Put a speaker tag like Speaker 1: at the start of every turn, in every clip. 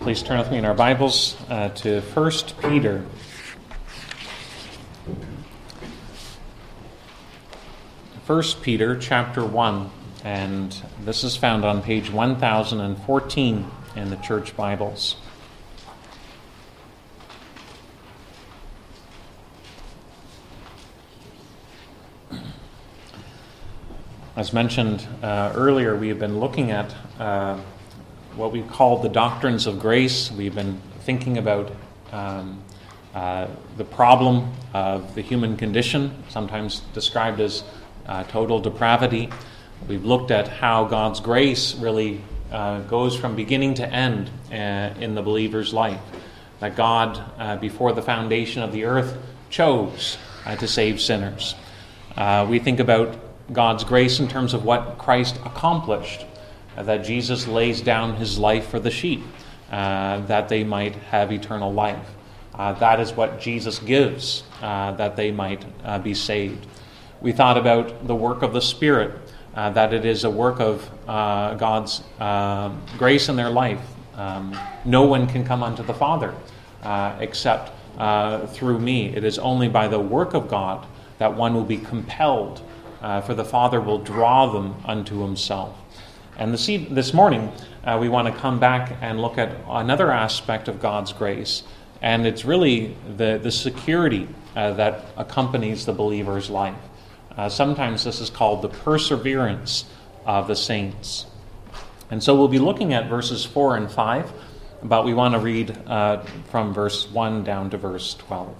Speaker 1: Please turn with me in our Bibles uh, to 1 Peter. 1 Peter chapter 1, and this is found on page 1014 in the Church Bibles. As mentioned uh, earlier, we have been looking at uh, what we call the doctrines of grace. We've been thinking about um, uh, the problem of the human condition, sometimes described as uh, total depravity. We've looked at how God's grace really uh, goes from beginning to end uh, in the believer's life. That God, uh, before the foundation of the earth, chose uh, to save sinners. we think about God's grace in terms of what Christ accomplished that Jesus lays down his life for the sheep, uh, that they might have eternal life. Uh, that is what Jesus gives, uh, that they might uh, be saved. We thought about the work of the Spirit, uh, that it is a work of God's grace in their life. Um, no one can come unto the Father except through me. It is only by the work of God that one will be compelled, for the Father will draw them unto himself. And this, this morning, uh, we want to come back and look at another aspect of God's grace, and it's really the, the security uh, that accompanies the believer's life. Uh, sometimes this is called the perseverance of the saints. And so we'll be looking at verses 4 and 5, but we want to read uh, from verse 1 down to verse 12.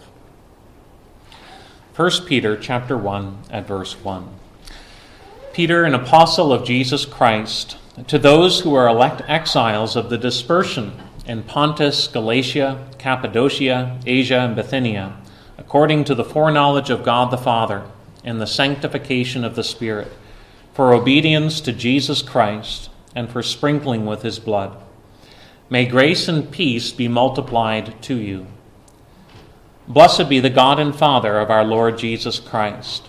Speaker 1: 1 Peter chapter 1 at verse 1. Peter, an apostle of Jesus Christ, to those who are elect exiles of the dispersion in Pontus, Galatia, Cappadocia, Asia, and Bithynia, according to the foreknowledge of God the Father, and the sanctification of the Spirit, for obedience to Jesus Christ, and for sprinkling with his blood. May grace and peace be multiplied to you. Blessed be the God and Father of our Lord Jesus Christ.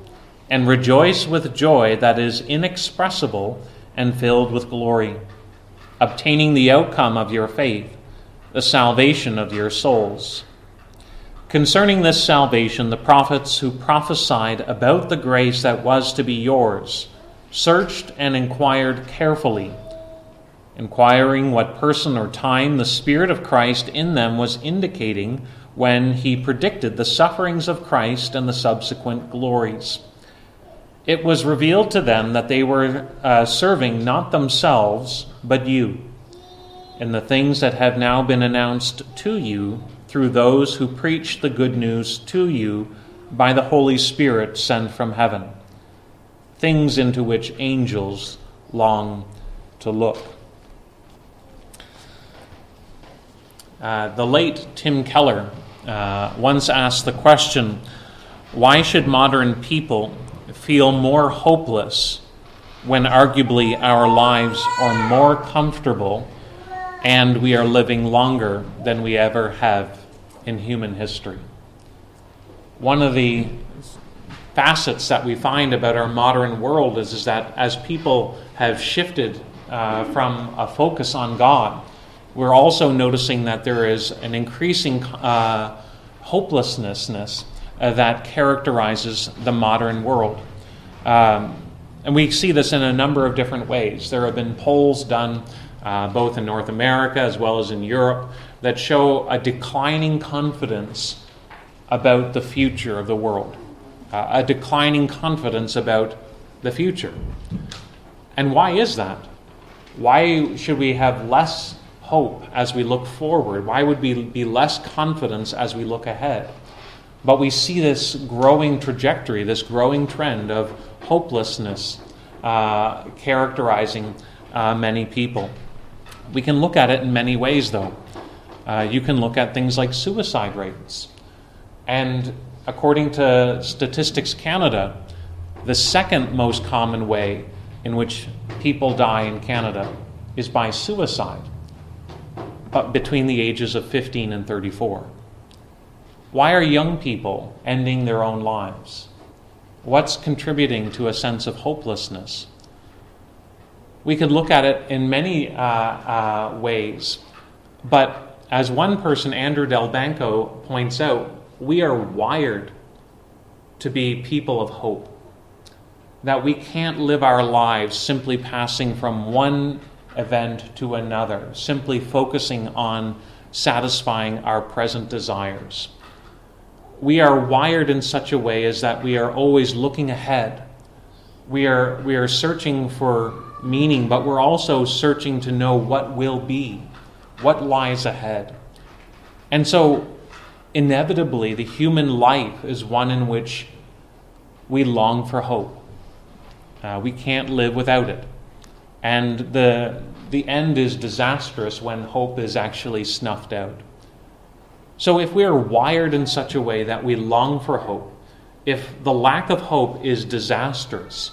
Speaker 1: and rejoice with joy that is inexpressible and filled with glory, obtaining the outcome of your faith, the salvation of your souls. Concerning this salvation, the prophets who prophesied about the grace that was to be yours searched and inquired carefully, inquiring what person or time the Spirit of Christ in them was indicating when he predicted the sufferings of Christ and the subsequent glories it was revealed to them that they were uh, serving not themselves, but you, in the things that have now been announced to you through those who preach the good news to you by the Holy Spirit sent from heaven, things into which angels long to look. Uh, the late Tim Keller uh, once asked the question why should modern people feel more hopeless when arguably our lives are more comfortable and we are living longer than we ever have in human history. One of the facets that we find about our modern world is, is that as people have shifted uh, from a focus on God, we're also noticing that there is an increasing uh, hopelessness uh, that characterizes the modern world. Um, and we see this in a number of different ways. There have been polls done uh, both in North America as well as in Europe, that show a declining confidence about the future of the world, uh, a declining confidence about the future. And why is that? Why should we have less hope as we look forward? Why would we be less confidence as we look ahead? But we see this growing trajectory, this growing trend of hopelessness uh, characterizing uh, many people. We can look at it in many ways, though. Uh, you can look at things like suicide rates. And according to Statistics Canada, the second most common way in which people die in Canada is by suicide, but between the ages of 15 and 34. Why are young people ending their own lives? What's contributing to a sense of hopelessness? We could look at it in many uh, uh, ways, but as one person, Andrew Delbanco, points out, we are wired to be people of hope. That we can't live our lives simply passing from one event to another, simply focusing on satisfying our present desires we are wired in such a way as that we are always looking ahead. We are, we are searching for meaning, but we're also searching to know what will be, what lies ahead. And so, inevitably, the human life is one in which we long for hope. Uh, we can't live without it. And the, the end is disastrous when hope is actually snuffed out. So, if we are wired in such a way that we long for hope, if the lack of hope is disastrous,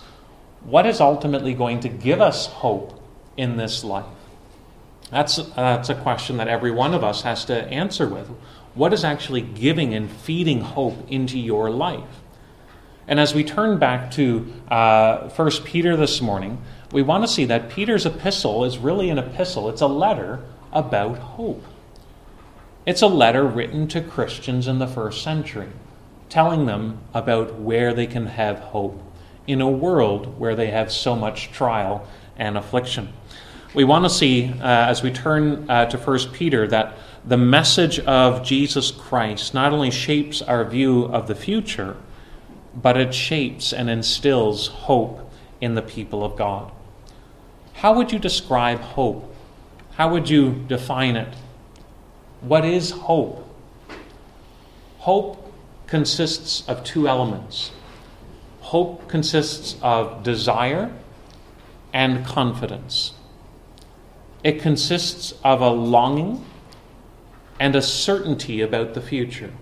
Speaker 1: what is ultimately going to give us hope in this life? That's, that's a question that every one of us has to answer with. What is actually giving and feeding hope into your life? And as we turn back to uh, 1 Peter this morning, we want to see that Peter's epistle is really an epistle, it's a letter about hope. It's a letter written to Christians in the first century, telling them about where they can have hope in a world where they have so much trial and affliction. We want to see, uh, as we turn uh, to 1 Peter, that the message of Jesus Christ not only shapes our view of the future, but it shapes and instills hope in the people of God. How would you describe hope? How would you define it? What is hope? Hope consists of two elements. Hope consists of desire and confidence. It consists of a longing and a certainty about the future.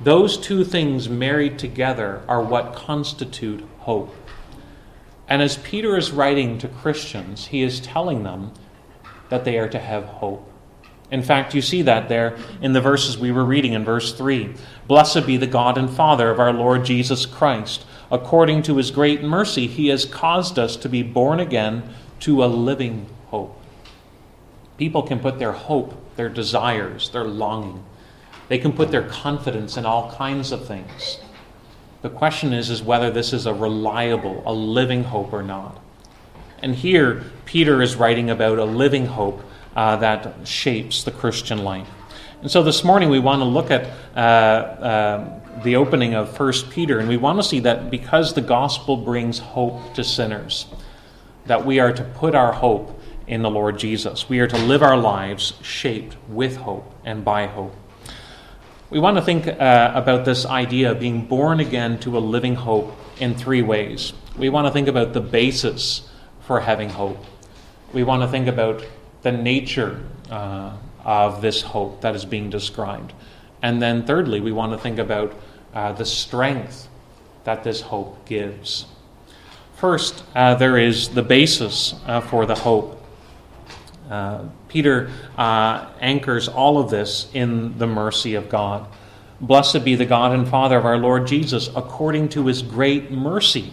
Speaker 1: Those two things married together are what constitute hope. And as Peter is writing to Christians, he is telling them that they are to have hope. In fact, you see that there in the verses we were reading in verse 3. Blessed be the God and Father of our Lord Jesus Christ. According to his great mercy, he has caused us to be born again to a living hope. People can put their hope, their desires, their longing, they can put their confidence in all kinds of things. The question is, is whether this is a reliable, a living hope or not. And here, Peter is writing about a living hope uh, that shapes the Christian life. And so this morning we want to look at uh, uh, the opening of 1 Peter, and we want to see that because the gospel brings hope to sinners, that we are to put our hope in the Lord Jesus. We are to live our lives shaped with hope and by hope. We want to think uh, about this idea of being born again to a living hope in three ways. We want to think about the basis for having hope. We want to think about the nature uh, of this hope that is being described. And then, thirdly, we want to think about uh, the strength that this hope gives. First, uh, there is the basis uh, for the hope. Uh, Peter uh, anchors all of this in the mercy of God. Blessed be the God and Father of our Lord Jesus. According to his great mercy,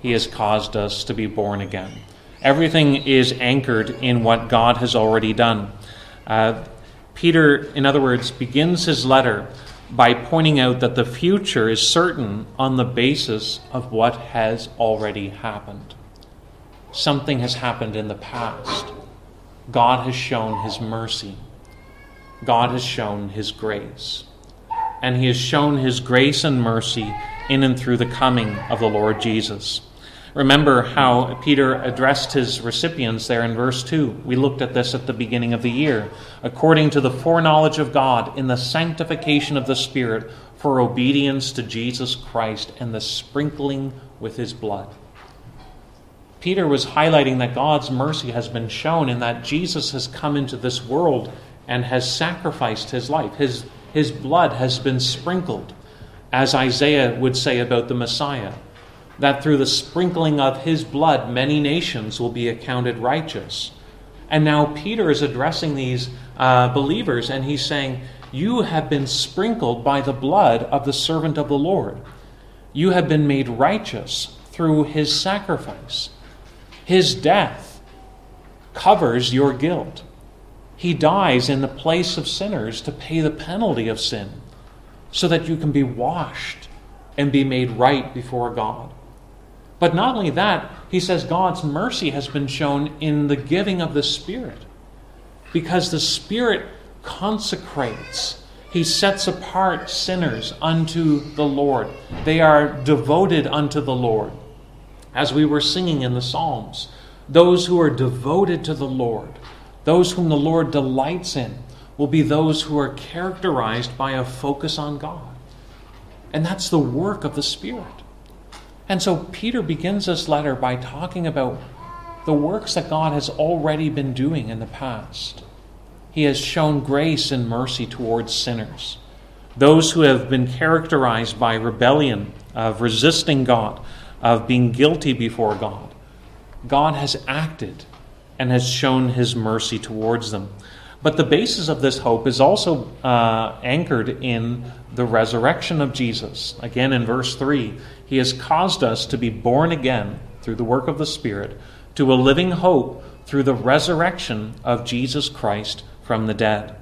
Speaker 1: he has caused us to be born again. Everything is anchored in what God has already done. Uh, Peter, in other words, begins his letter by pointing out that the future is certain on the basis of what has already happened. Something has happened in the past. God has shown his mercy. God has shown his grace. And he has shown his grace and mercy in and through the coming of the Lord Jesus. Remember how Peter addressed his recipients there in verse 2. We looked at this at the beginning of the year. According to the foreknowledge of God in the sanctification of the Spirit for obedience to Jesus Christ and the sprinkling with his blood. Peter was highlighting that God's mercy has been shown in that Jesus has come into this world and has sacrificed his life. His, his blood has been sprinkled, as Isaiah would say about the Messiah, that through the sprinkling of his blood, many nations will be accounted righteous. And now Peter is addressing these uh, believers and he's saying, You have been sprinkled by the blood of the servant of the Lord. You have been made righteous through his sacrifice. His death covers your guilt. He dies in the place of sinners to pay the penalty of sin so that you can be washed and be made right before God. But not only that, he says God's mercy has been shown in the giving of the Spirit. Because the Spirit consecrates, he sets apart sinners unto the Lord. They are devoted unto the Lord as we were singing in the Psalms. Those who are devoted to the Lord, those whom the Lord delights in, will be those who are characterized by a focus on God. And that's the work of the Spirit. And so Peter begins this letter by talking about the works that God has already been doing in the past. He has shown grace and mercy towards sinners, those who have been characterized by rebellion, of resisting God, of being guilty before God. God has acted and has shown his mercy towards them. But the basis of this hope is also uh, anchored in the resurrection of Jesus. Again, in verse 3, he has caused us to be born again through the work of the Spirit to a living hope through the resurrection of Jesus Christ from the dead.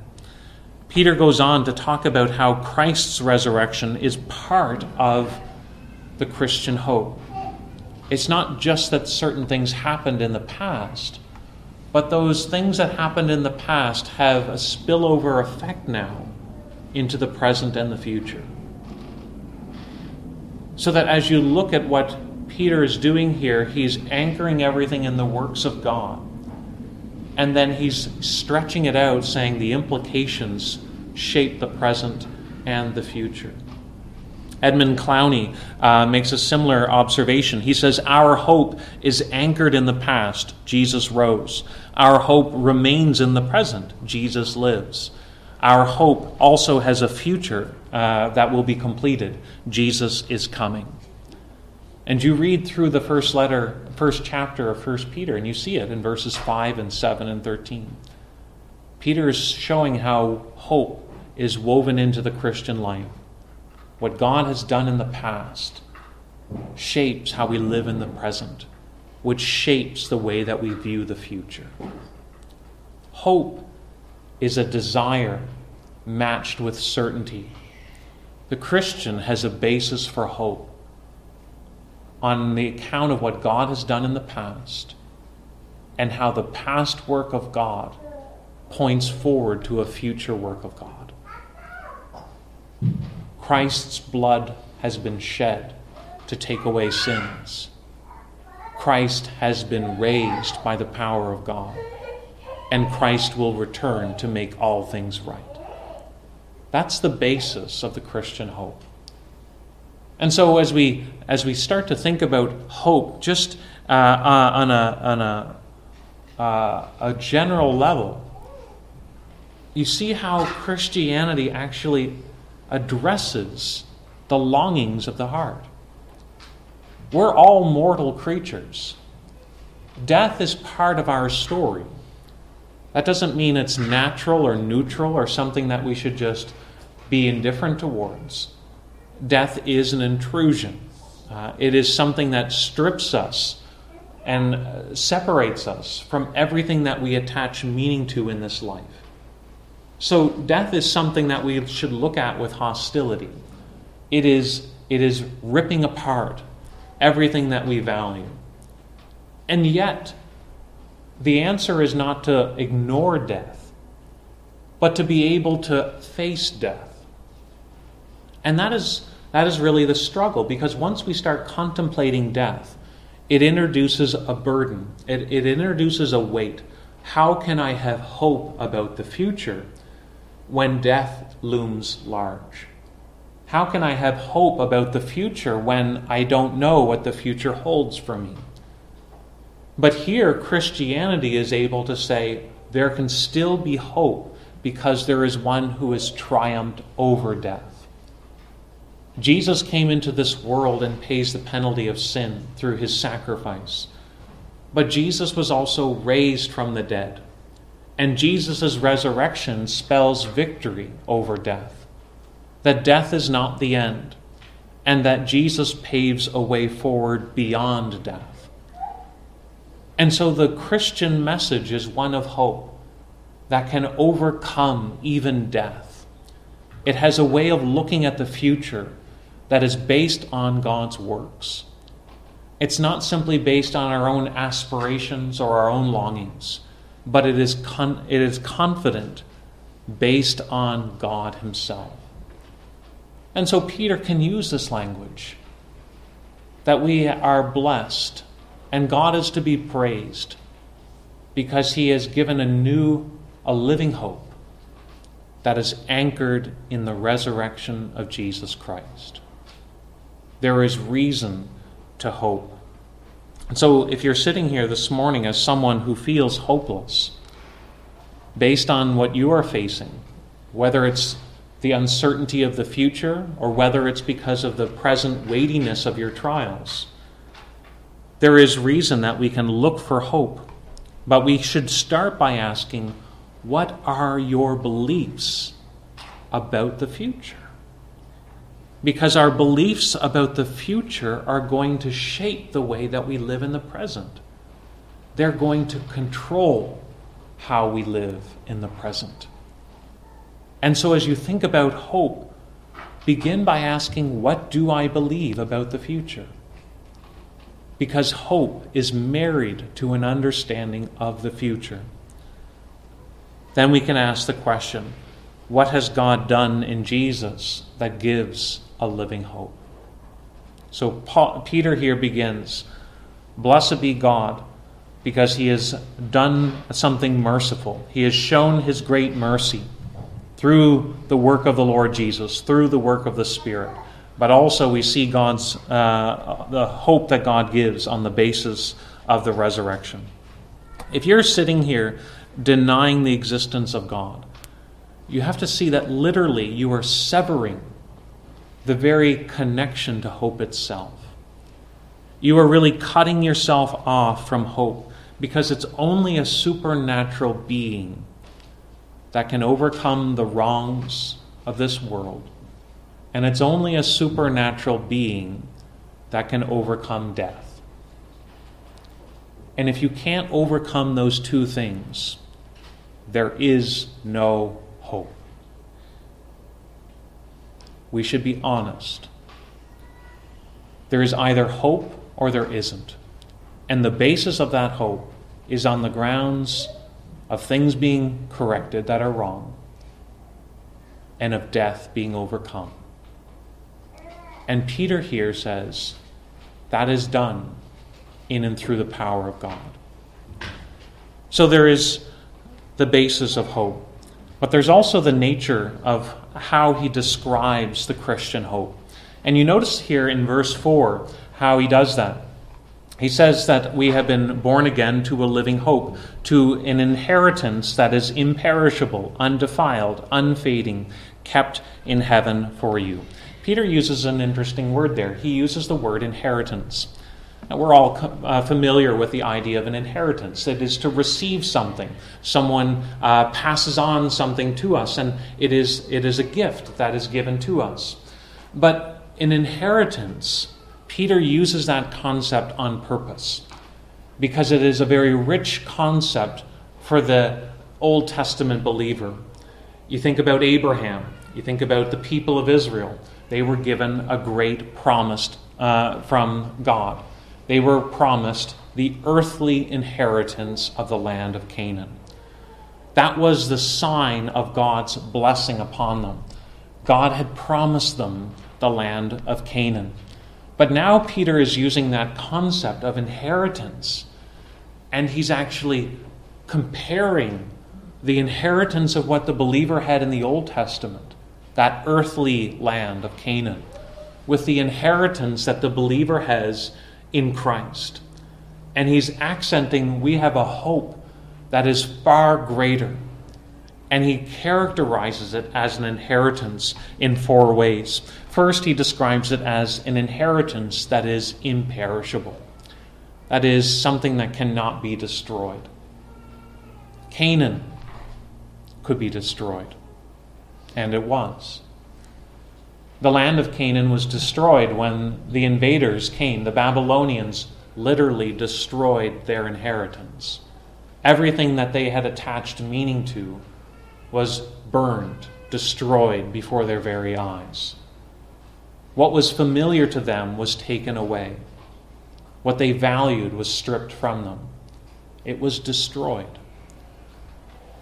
Speaker 1: Peter goes on to talk about how Christ's resurrection is part of the Christian hope. It's not just that certain things happened in the past, but those things that happened in the past have a spillover effect now into the present and the future. So that as you look at what Peter is doing here, he's anchoring everything in the works of God. And then he's stretching it out, saying the implications shape the present and the future. Edmund Clowney uh, makes a similar observation. He says, Our hope is anchored in the past, Jesus rose. Our hope remains in the present, Jesus lives. Our hope also has a future uh, that will be completed, Jesus is coming. And you read through the first letter, first chapter of 1 Peter, and you see it in verses 5 and 7 and 13. Peter is showing how hope is woven into the Christian life what God has done in the past shapes how we live in the present, which shapes the way that we view the future. Hope is a desire matched with certainty. The Christian has a basis for hope on the account of what God has done in the past and how the past work of God points forward to a future work of God. Christ's blood has been shed to take away sins. Christ has been raised by the power of God, and Christ will return to make all things right. That's the basis of the Christian hope. And so, as we as we start to think about hope, just uh, uh, on a on a uh, a general level, you see how Christianity actually addresses the longings of the heart. We're all mortal creatures. Death is part of our story. That doesn't mean it's natural or neutral or something that we should just be indifferent towards. Death is an intrusion, uh, it is something that strips us and uh, separates us from everything that we attach meaning to in this life. So death is something that we should look at with hostility. It is, it is ripping apart everything that we value. And yet, the answer is not to ignore death, but to be able to face death. And that is, that is really the struggle, because once we start contemplating death, it introduces a burden, it, it introduces a weight. How can I have hope about the future when death looms large? How can I have hope about the future when I don't know what the future holds for me? But here, Christianity is able to say there can still be hope because there is one who has triumphed over death. Jesus came into this world and pays the penalty of sin through his sacrifice. But Jesus was also raised from the dead. And Jesus' resurrection spells victory over death. That death is not the end, and that Jesus paves a way forward beyond death. And so the Christian message is one of hope that can overcome even death. It has a way of looking at the future that is based on God's works. It's not simply based on our own aspirations or our own longings, but it is, con- it is confident based on God Himself. And so Peter can use this language that we are blessed and God is to be praised because he has given a new, a living hope that is anchored in the resurrection of Jesus Christ. There is reason to hope. And so, if you're sitting here this morning as someone who feels hopeless, based on what you are facing, whether it's the uncertainty of the future or whether it's because of the present weightiness of your trials, there is reason that we can look for hope. But we should start by asking, what are your beliefs about the future? Because our beliefs about the future are going to shape the way that we live in the present. They're going to control how we live in the present. And so, as you think about hope, begin by asking, What do I believe about the future? because hope is married to an understanding of the future. Then we can ask the question what has God done in Jesus that gives a living hope? So Paul, Peter here begins Blessed be God, because he has done something merciful. He has shown his great mercy through the work of the Lord Jesus, through the work of the Spirit but also we see God's uh, the hope that God gives on the basis of the resurrection. If you're sitting here denying the existence of God, you have to see that literally you are severing the very connection to hope itself. You are really cutting yourself off from hope because it's only a supernatural being that can overcome the wrongs of this world and it's only a supernatural being that can overcome death. And if you can't overcome those two things, there is no hope. We should be honest. There is either hope or there isn't. And the basis of that hope is on the grounds of things being corrected that are wrong and of death being overcome. And Peter here says, that is done in and through the power of God. So there is the basis of hope, but there's also the nature of how he describes the Christian hope. And you notice here in verse 4 how he does that. He says that we have been born again to a living hope, to an inheritance that is imperishable, undefiled, unfading, kept in heaven for you. Peter uses an interesting word there. He uses the word inheritance. Now, we're all uh, familiar with the idea of an inheritance. It is to receive something. Someone uh, passes on something to us, and it is, it is a gift that is given to us. But in inheritance, Peter uses that concept on purpose because it is a very rich concept for the Old Testament believer. You think about Abraham, you think about the people of Israel. They were given a great promise uh, from God. They were promised the earthly inheritance of the land of Canaan. That was the sign of God's blessing upon them. God had promised them the land of Canaan. But now Peter is using that concept of inheritance, and he's actually comparing the inheritance of what the believer had in the Old Testament, that earthly land of Canaan, with the inheritance that the believer has in Christ. And he's accenting we have a hope that is far greater. And he characterizes it as an inheritance in four ways. First, he describes it as an inheritance that is imperishable, that is, something that cannot be destroyed. Canaan could be destroyed, and it was. The land of Canaan was destroyed when the invaders came. The Babylonians literally destroyed their inheritance. Everything that they had attached meaning to was burned, destroyed before their very eyes. What was familiar to them was taken away. What they valued was stripped from them. It was destroyed.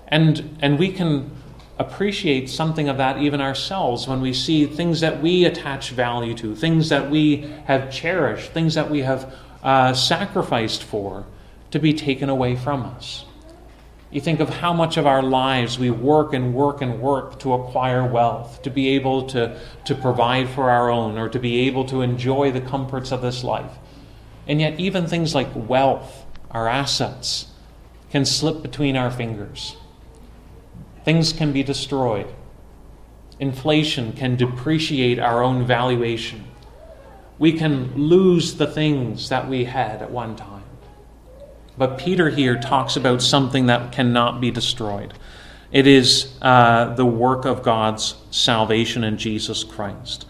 Speaker 1: And, and we can appreciate something of that even ourselves when we see things that we attach value to, things that we have cherished, things that we have uh, sacrificed for to be taken away from us. You think of how much of our lives we work and work and work to acquire wealth, to be able to, to provide for our own, or to be able to enjoy the comforts of this life. And yet, even things like wealth, our assets, can slip between our fingers. Things can be destroyed. Inflation can depreciate our own valuation. We can lose the things that we had at one time. But Peter here talks about something that cannot be destroyed. It is uh, the work of God's salvation in Jesus Christ.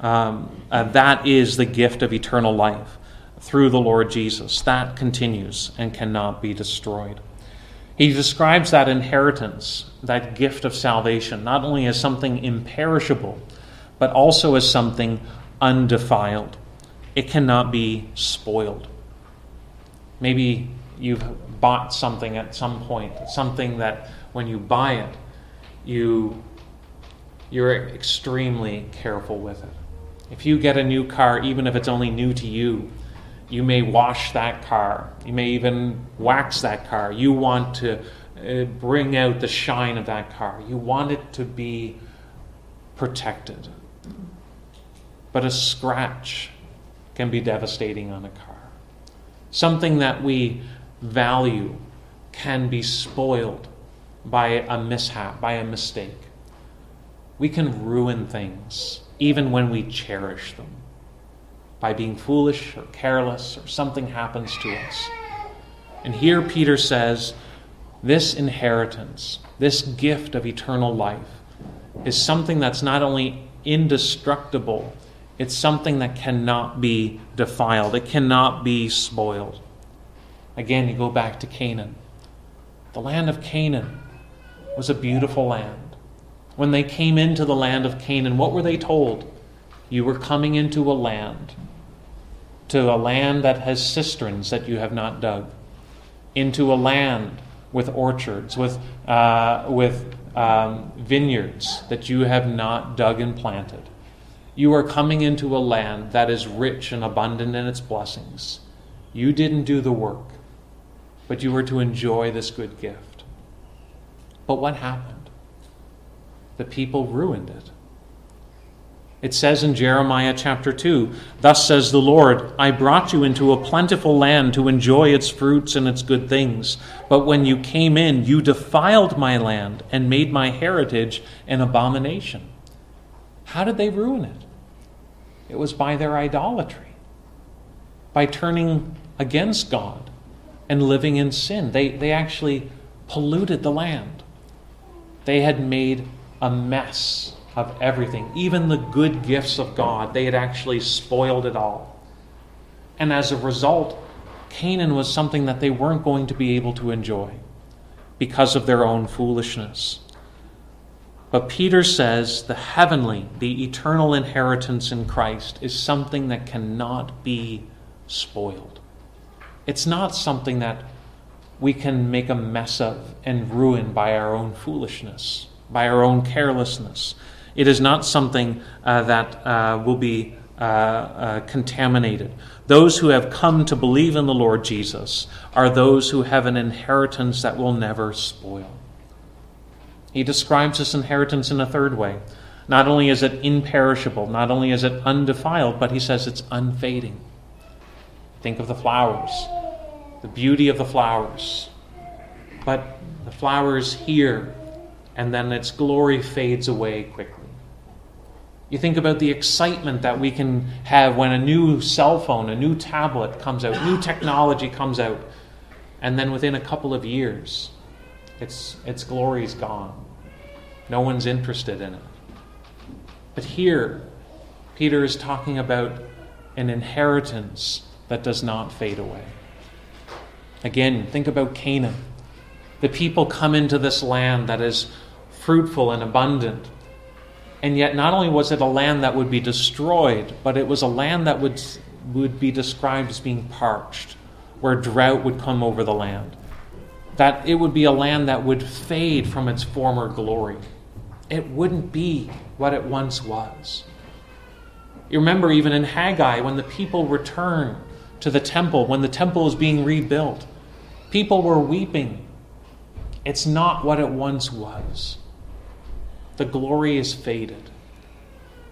Speaker 1: Um, uh, that is the gift of eternal life through the Lord Jesus. That continues and cannot be destroyed. He describes that inheritance, that gift of salvation, not only as something imperishable, but also as something undefiled. It cannot be spoiled. Maybe you've bought something at some point, something that when you buy it, you you're extremely careful with it. If you get a new car, even if it's only new to you, you may wash that car. You may even wax that car. You want to uh, bring out the shine of that car. You want it to be protected. But a scratch can be devastating on a car. Something that we value can be spoiled by a mishap, by a mistake. We can ruin things even when we cherish them by being foolish or careless or something happens to us. And here Peter says, this inheritance, this gift of eternal life, is something that's not only indestructible, it's something that cannot be defiled, it cannot be spoiled. Again, you go back to Canaan. The land of Canaan was a beautiful land. When they came into the land of Canaan, what were they told? You were coming into a land, to a land that has cisterns that you have not dug, into a land with orchards, with, uh, with um, vineyards that you have not dug and planted. You are coming into a land that is rich and abundant in its blessings. You didn't do the work but you were to enjoy this good gift. But what happened? The people ruined it. It says in Jeremiah chapter 2 Thus says the Lord, I brought you into a plentiful land to enjoy its fruits and its good things. But when you came in, you defiled my land and made my heritage an abomination. How did they ruin it? It was by their idolatry, by turning against God and living in sin. They, they actually polluted the land. They had made a mess of everything, even the good gifts of God. They had actually spoiled it all. And as a result, Canaan was something that they weren't going to be able to enjoy because of their own foolishness. But Peter says the heavenly, the eternal inheritance in Christ is something that cannot be spoiled. It's not something that we can make a mess of and ruin by our own foolishness, by our own carelessness. It is not something uh, that uh, will be uh, contaminated. Those who have come to believe in the Lord Jesus are those who have an inheritance that will never spoil. He describes this inheritance in a third way. Not only is it imperishable, not only is it undefiled, but he says it's unfading. Think of the flowers, the beauty of the flowers. But the flowers here, and then its glory fades away quickly. You think about the excitement that we can have when a new cell phone, a new tablet comes out, new technology comes out, and then within a couple of years, its, its glory is gone. No one's interested in it. But here, Peter is talking about an inheritance that does not fade away. Again, think about Canaan. The people come into this land that is fruitful and abundant. And yet, not only was it a land that would be destroyed, but it was a land that would, would be described as being parched, where drought would come over the land. That it would be a land that would fade from its former glory it wouldn't be what it once was. You remember, even in Haggai, when the people returned to the temple, when the temple was being rebuilt, people were weeping. It's not what it once was. The glory is faded.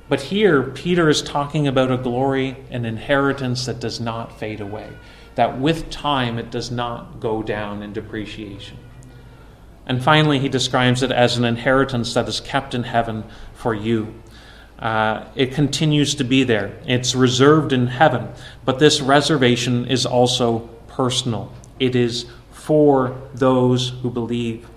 Speaker 1: But here, Peter is talking about a glory, an inheritance that does not fade away, that with time it does not go down in depreciation. And finally, he describes it as an inheritance that is kept in heaven for you. Uh, it continues to be there, it's reserved in heaven, but this reservation is also personal. It is for those who believe.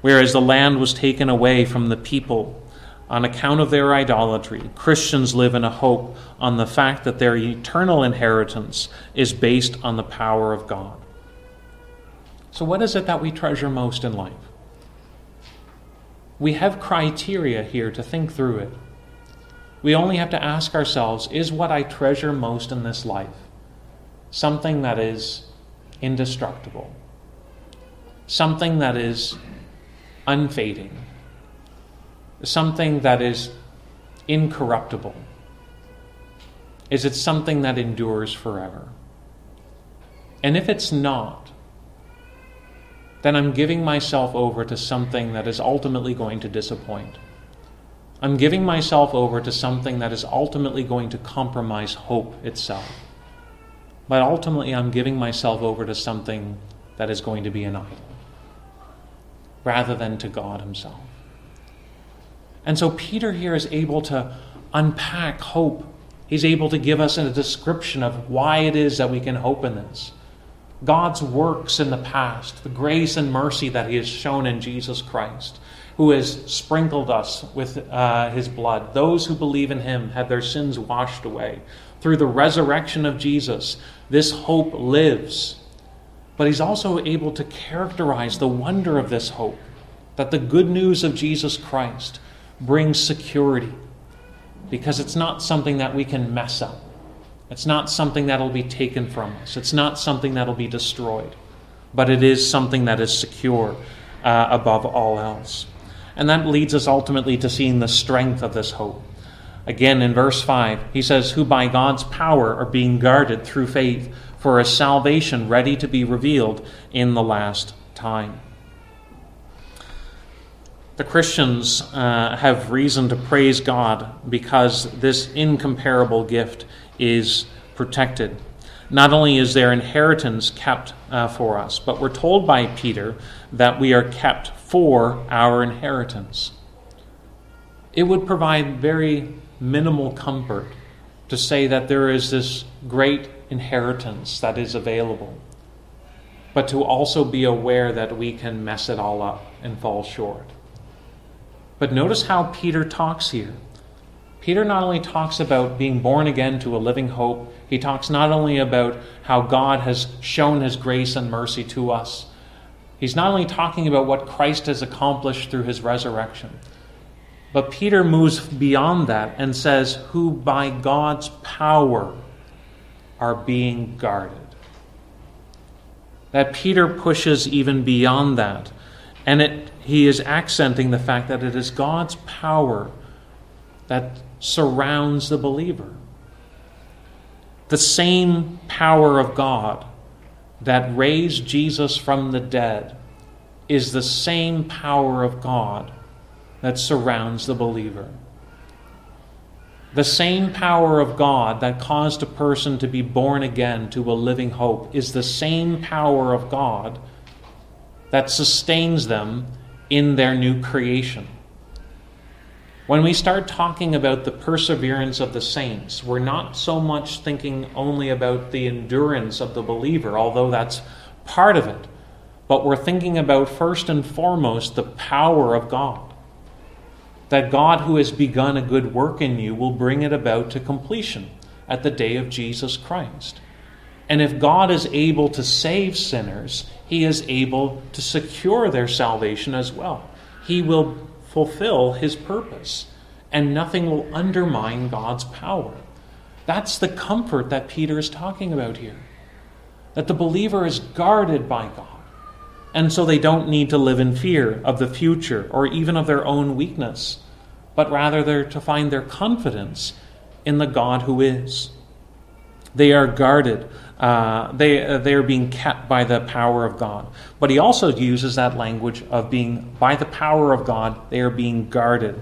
Speaker 1: Whereas the land was taken away from the people on account of their idolatry, Christians live in a hope on the fact that their eternal inheritance is based on the power of God. So, what is it that we treasure most in life? We have criteria here to think through it. We only have to ask ourselves is what I treasure most in this life something that is indestructible, something that is unfading, something that is incorruptible? Is it something that endures forever? And if it's not, then I'm giving myself over to something that is ultimately going to disappoint. I'm giving myself over to something that is ultimately going to compromise hope itself. But ultimately, I'm giving myself over to something that is going to be an idol rather than to God Himself. And so, Peter here is able to unpack hope. He's able to give us a description of why it is that we can hope in this. God's works in the past, the grace and mercy that He has shown in Jesus Christ, who has sprinkled us with uh, His blood. Those who believe in Him have their sins washed away. Through the resurrection of Jesus, this hope lives. But He's also able to characterize the wonder of this hope that the good news of Jesus Christ brings security because it's not something that we can mess up. It's not something that'll be taken from us. It's not something that'll be destroyed. But it is something that is secure uh, above all else. And that leads us ultimately to seeing the strength of this hope. Again, in verse 5, he says, Who by God's power are being guarded through faith for a salvation ready to be revealed in the last time. The Christians uh, have reason to praise God because this incomparable gift is protected. Not only is their inheritance kept uh, for us, but we're told by Peter that we are kept for our inheritance. It would provide very minimal comfort to say that there is this great inheritance that is available, but to also be aware that we can mess it all up and fall short. But notice how Peter talks here. Peter not only talks about being born again to a living hope, he talks not only about how God has shown his grace and mercy to us, he's not only talking about what Christ has accomplished through his resurrection, but Peter moves beyond that and says, Who by God's power are being guarded. That Peter pushes even beyond that. And it, he is accenting the fact that it is God's power that surrounds the believer. The same power of God that raised Jesus from the dead is the same power of God that surrounds the believer. The same power of God that caused a person to be born again to a living hope is the same power of God that sustains them in their new creation. When we start talking about the perseverance of the saints, we're not so much thinking only about the endurance of the believer, although that's part of it, but we're thinking about first and foremost the power of God. That God, who has begun a good work in you, will bring it about to completion at the day of Jesus Christ. And if God is able to save sinners, he is able to secure their salvation as well. He will fulfill his purpose, and nothing will undermine God's power. That's the comfort that Peter is talking about here. That the believer is guarded by God. And so they don't need to live in fear of the future or even of their own weakness, but rather they're to find their confidence in the God who is. They are guarded. Uh, they, uh, they are being kept by the power of God. But he also uses that language of being, by the power of God, they are being guarded.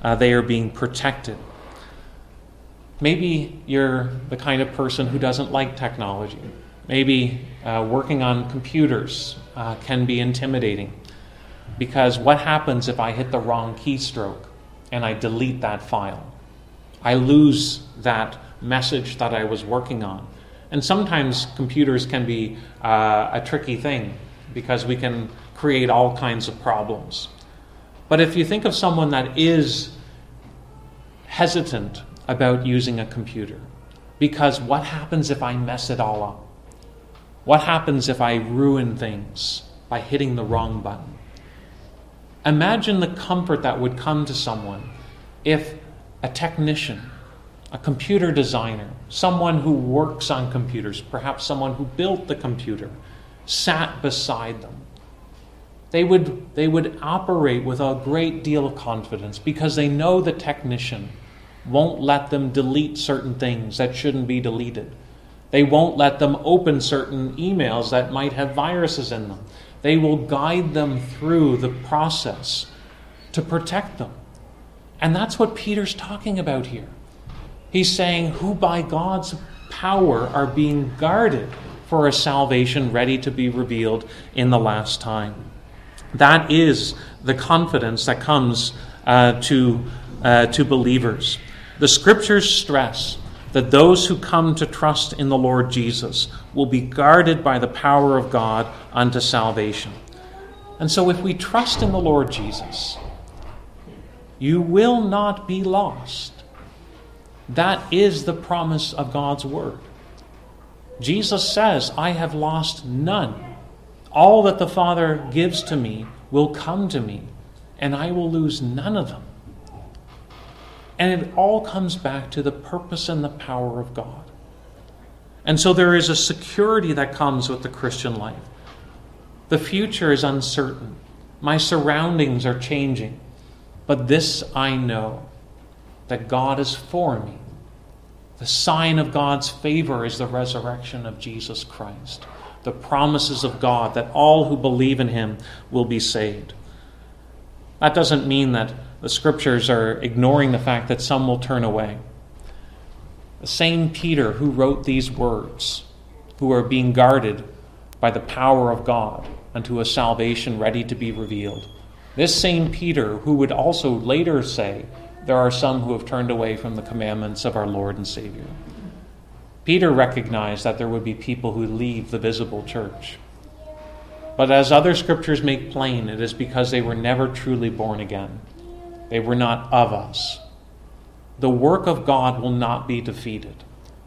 Speaker 1: Uh, they are being protected. Maybe you're the kind of person who doesn't like technology. Maybe uh, working on computers uh, can be intimidating. Because what happens if I hit the wrong keystroke and I delete that file? I lose that message that I was working on. And sometimes computers can be uh, a tricky thing because we can create all kinds of problems. But if you think of someone that is hesitant about using a computer, because what happens if I mess it all up? What happens if I ruin things by hitting the wrong button? Imagine the comfort that would come to someone if a technician a computer designer, someone who works on computers, perhaps someone who built the computer, sat beside them. They would, they would operate with a great deal of confidence because they know the technician won't let them delete certain things that shouldn't be deleted. They won't let them open certain emails that might have viruses in them. They will guide them through the process to protect them. And that's what Peter's talking about here. He's saying, who by God's power are being guarded for a salvation ready to be revealed in the last time. That is the confidence that comes uh, to, uh, to believers. The scriptures stress that those who come to trust in the Lord Jesus will be guarded by the power of God unto salvation. And so, if we trust in the Lord Jesus, you will not be lost. That is the promise of God's word. Jesus says, I have lost none. All that the Father gives to me will come to me, and I will lose none of them. And it all comes back to the purpose and the power of God. And so there is a security that comes with the Christian life. The future is uncertain. My surroundings are changing. But this I know that God is for me. The sign of God's favor is the resurrection of Jesus Christ, the promises of God that all who believe in him will be saved. That doesn't mean that the scriptures are ignoring the fact that some will turn away. The same Peter who wrote these words, who are being guarded by the power of God unto a salvation ready to be revealed. This same Peter who would also later say, there are some who have turned away from the commandments of our Lord and Savior. Peter recognized that there would be people who leave the visible church. But as other scriptures make plain, it is because they were never truly born again. They were not of us. The work of God will not be defeated.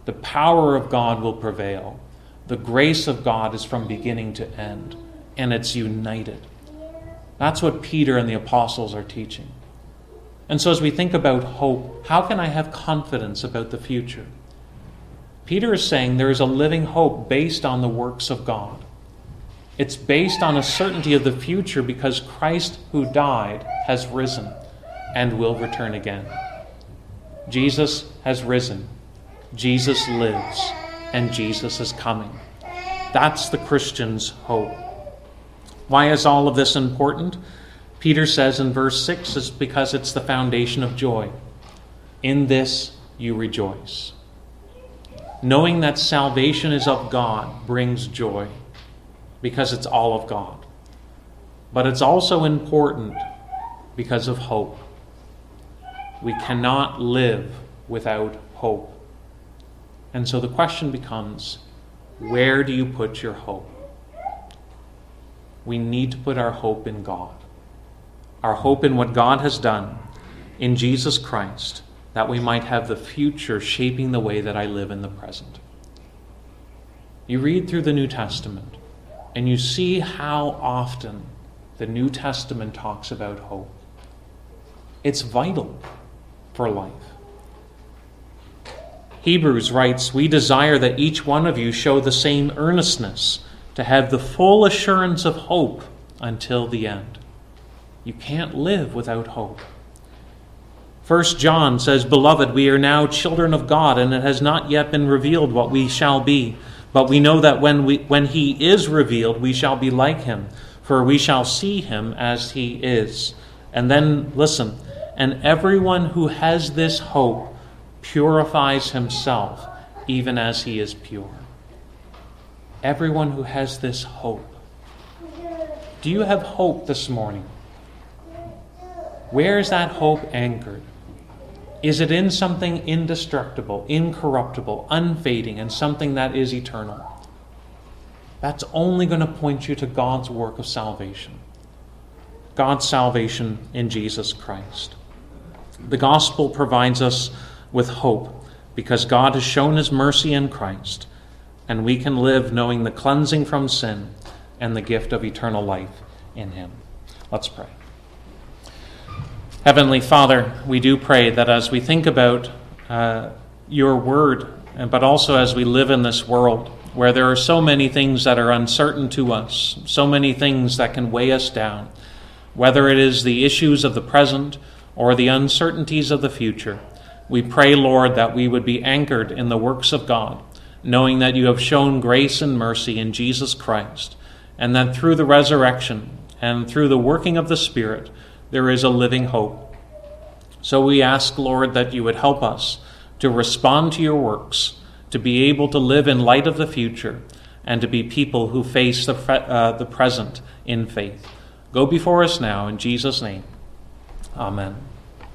Speaker 1: The power of God will prevail. The grace of God is from beginning to end, and it's united. That's what Peter and the apostles are teaching. And so, as we think about hope, how can I have confidence about the future? Peter is saying there is a living hope based on the works of God. It's based on a certainty of the future because Christ, who died, has risen and will return again. Jesus has risen, Jesus lives, and Jesus is coming. That's the Christian's hope. Why is all of this important? Peter says in verse 6 is because it's the foundation of joy. In this you rejoice. Knowing that salvation is of God brings joy because it's all of God. But it's also important because of hope. We cannot live without hope. And so the question becomes where do you put your hope? We need to put our hope in God, our hope in what God has done in Jesus Christ, that we might have the future shaping the way that I live in the present. You read through the New Testament, and you see how often the New Testament talks about hope. It's vital for life. Hebrews writes, We desire that each one of you show the same earnestness to have the full assurance of hope until the end. You can't live without hope. First John says, Beloved, we are now children of God, and it has not yet been revealed what we shall be. But we know that when, we, when he is revealed, we shall be like him, for we shall see him as he is. And then, listen, and everyone who has this hope purifies himself, even as he is pure. Everyone who has this hope. Do you have hope this morning? Where is that hope anchored? Is it in something indestructible, incorruptible, unfading, and something that is eternal? That's only going to point you to God's work of salvation. God's salvation in Jesus Christ. The gospel provides us with hope because God has shown his mercy in Christ, and we can live knowing the cleansing from sin and the gift of eternal life in him. Let's pray. Heavenly Father, we do pray that as we think about uh, your word, but also as we live in this world where there are so many things that are uncertain to us, so many things that can weigh us down, whether it is the issues of the present or the uncertainties of the future, we pray, Lord, that we would be anchored in the works of God, knowing that you have shown grace and mercy in Jesus Christ, and that through the resurrection and through the working of the Spirit, there is a living hope. So we ask, Lord, that you would help us to respond to your works, to be able to live in light of the future, and to be people who face the, uh, the present in faith. Go before us now, in Jesus' name. Amen.